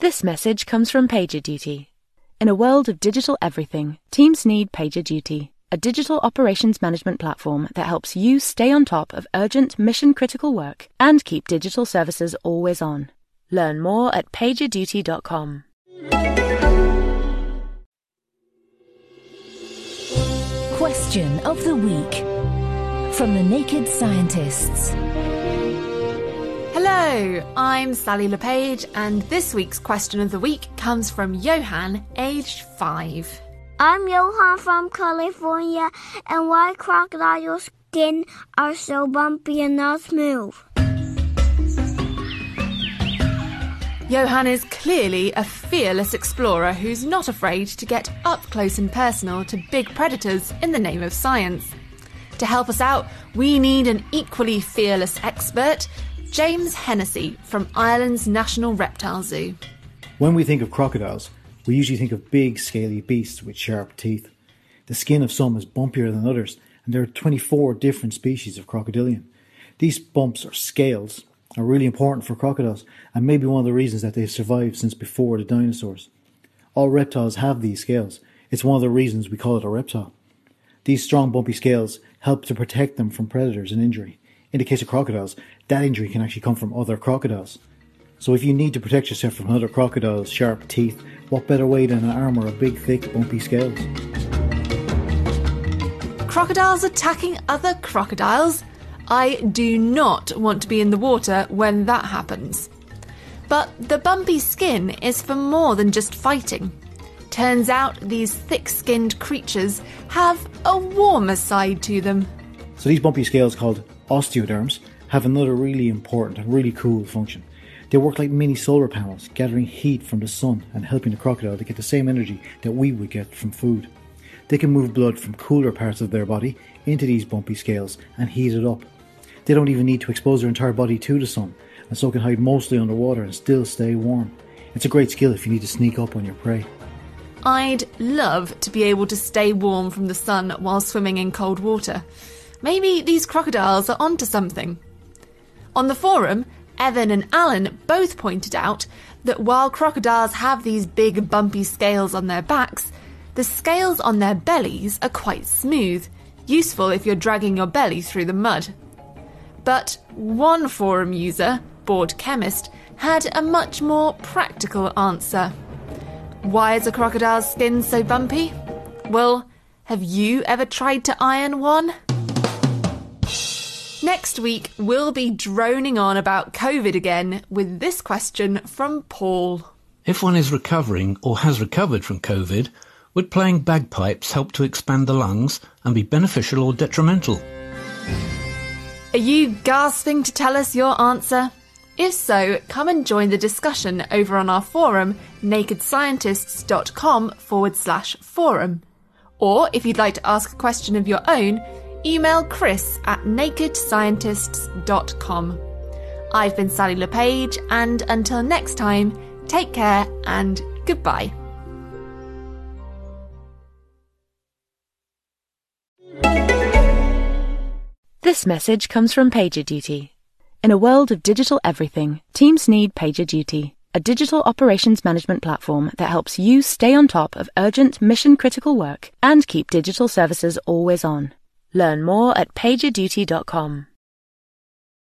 This message comes from PagerDuty. In a world of digital everything, teams need PagerDuty, a digital operations management platform that helps you stay on top of urgent mission critical work and keep digital services always on. Learn more at pagerduty.com. Question of the Week from the Naked Scientists. Hello, I'm Sally Le Page, and this week's question of the week comes from Johan, aged five. I'm Johan from California, and why crocodile skin are so bumpy and not smooth? Johan is clearly a fearless explorer who's not afraid to get up close and personal to big predators in the name of science. To help us out, we need an equally fearless expert, James Hennessy from Ireland's National Reptile Zoo. When we think of crocodiles, we usually think of big, scaly beasts with sharp teeth. The skin of some is bumpier than others, and there are 24 different species of crocodilian. These bumps or scales are really important for crocodiles and may be one of the reasons that they've survived since before the dinosaurs. All reptiles have these scales. It's one of the reasons we call it a reptile. These strong bumpy scales help to protect them from predators and injury. In the case of crocodiles, that injury can actually come from other crocodiles. So if you need to protect yourself from other crocodiles' sharp teeth, what better way than an armour of big, thick, bumpy scales? Crocodiles attacking other crocodiles? I do not want to be in the water when that happens. But the bumpy skin is for more than just fighting. Turns out these thick skinned creatures have a warmer side to them. So these bumpy scales called osteoderms have another really important and really cool function. They work like mini solar panels, gathering heat from the sun and helping the crocodile to get the same energy that we would get from food. They can move blood from cooler parts of their body into these bumpy scales and heat it up. They don't even need to expose their entire body to the sun, and so can hide mostly underwater and still stay warm. It's a great skill if you need to sneak up on your prey. I'd love to be able to stay warm from the sun while swimming in cold water. Maybe these crocodiles are onto something. On the forum, Evan and Alan both pointed out that while crocodiles have these big bumpy scales on their backs, the scales on their bellies are quite smooth, useful if you're dragging your belly through the mud. But one forum user, Bored Chemist, had a much more practical answer. Why is a crocodile's skin so bumpy? Well, have you ever tried to iron one? Next week, we'll be droning on about COVID again with this question from Paul. If one is recovering or has recovered from COVID, would playing bagpipes help to expand the lungs and be beneficial or detrimental? Are you gasping to tell us your answer? If so, come and join the discussion over on our forum, nakedscientists.com forward slash forum. Or if you'd like to ask a question of your own, email chris at nakedscientists.com. I've been Sally Le Page, and until next time, take care and goodbye. This message comes from PagerDuty. In a world of digital everything, teams need PagerDuty, a digital operations management platform that helps you stay on top of urgent mission critical work and keep digital services always on. Learn more at pagerduty.com.